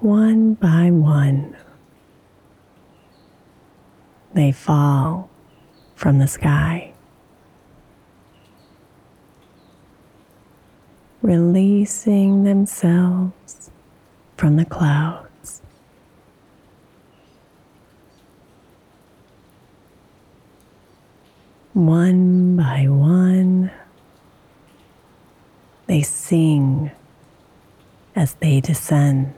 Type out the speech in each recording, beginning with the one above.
One by one, they fall from the sky, releasing themselves from the clouds. One by one, they sing as they descend.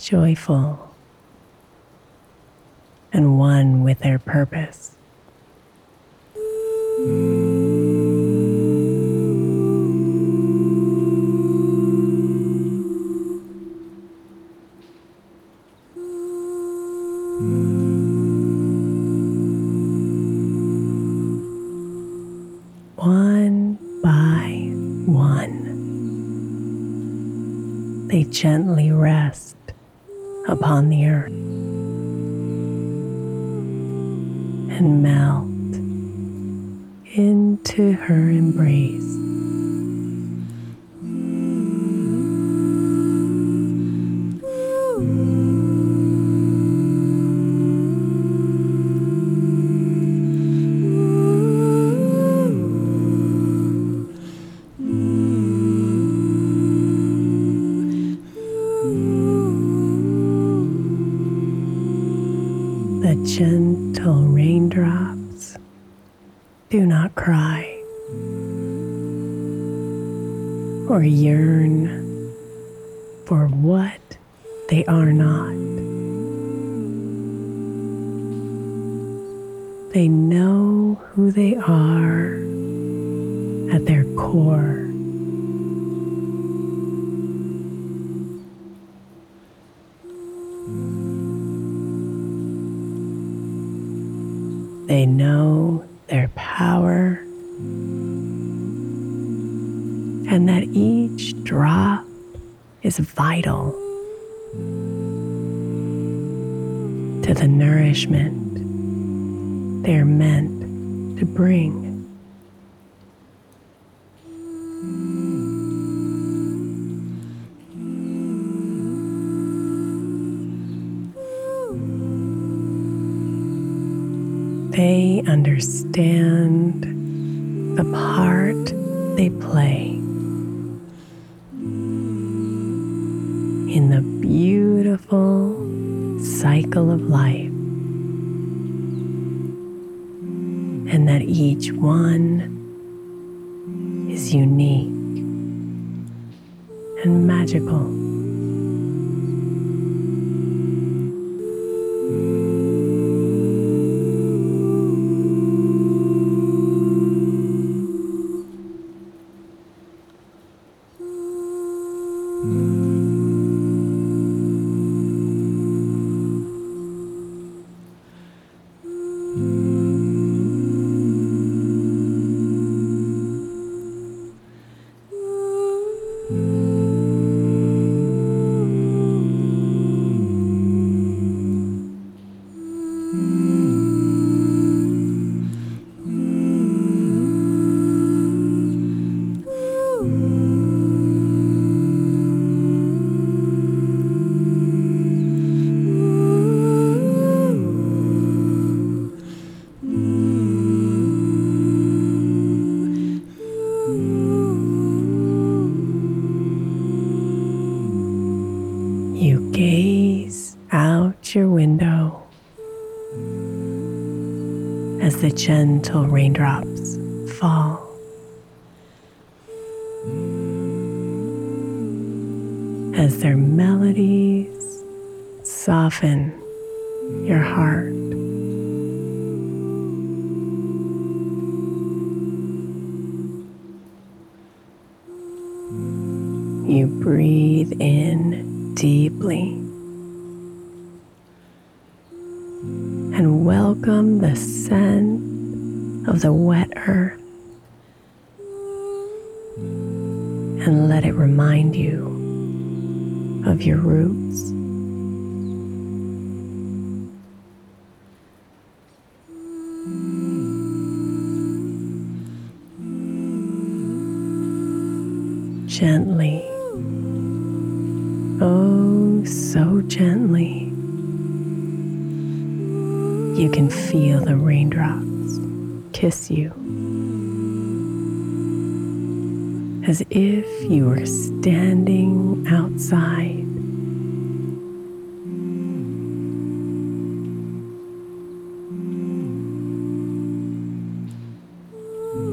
Joyful, and one with their purpose. One by one, they gently rest upon the earth and melt into her embrace. Or yearn for what they are not. They know who they are at their core. They know their power is vital to the nourishment they are meant to bring. They understand the part they play. In the beautiful cycle of life, and that each one is unique and magical. You gaze out your window as the gentle raindrops fall. As their melodies soften your heart. You breathe in deeply and welcome the scent of the wet earth and let it remind you of your roots. Gently, oh, so gently, you can feel the raindrops kiss you. As if you were standing outside.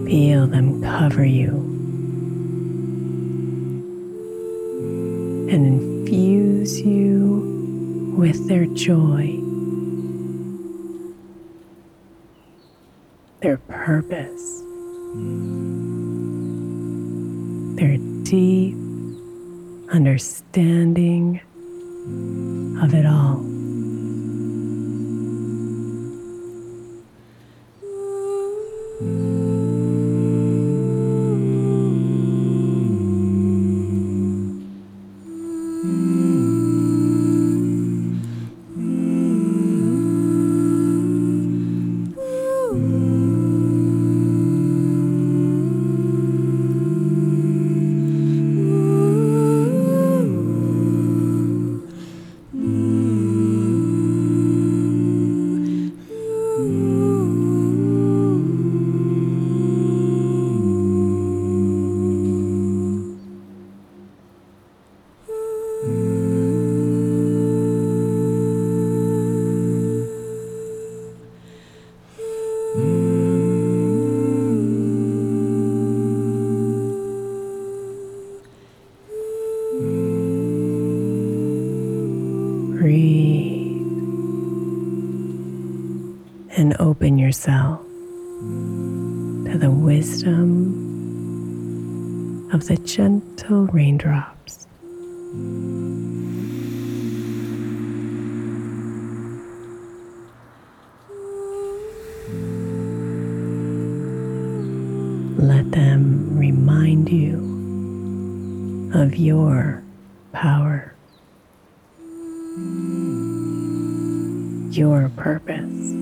Feel them cover you with their joy, their purpose, their deep understanding of it all. Yourself to the wisdom of the gentle raindrops. Let them remind you of your power, your purpose,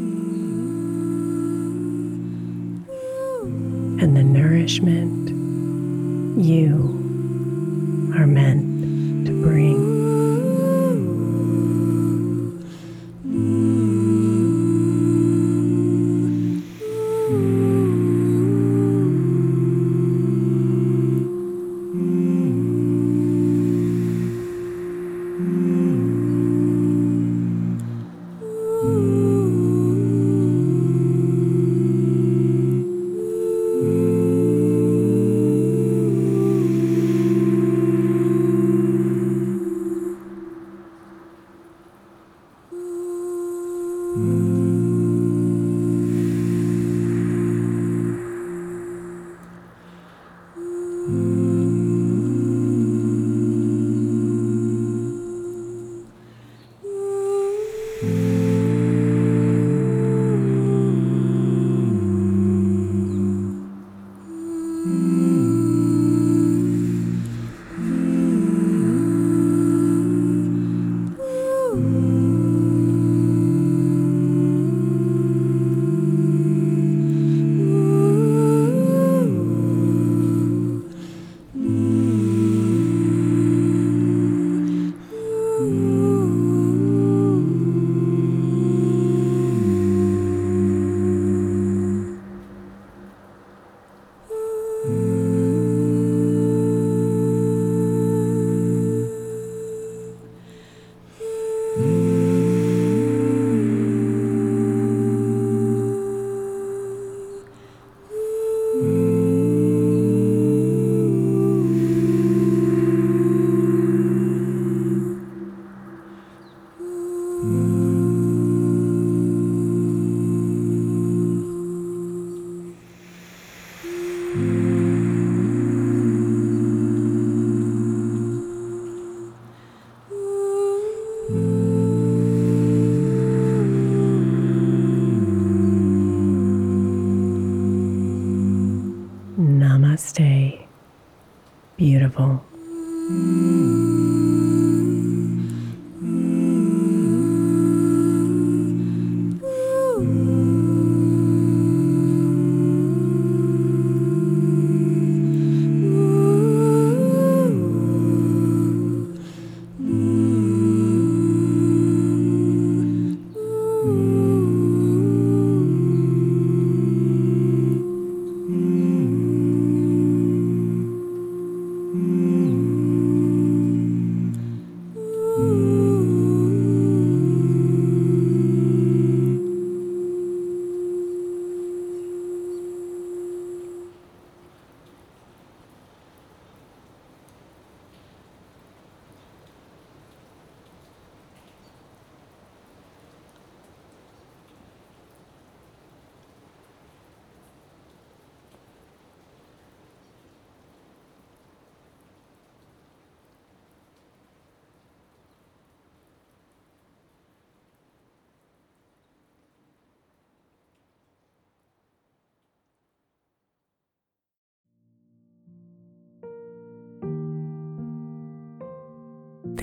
nourishment you are meant to bring. Beautiful.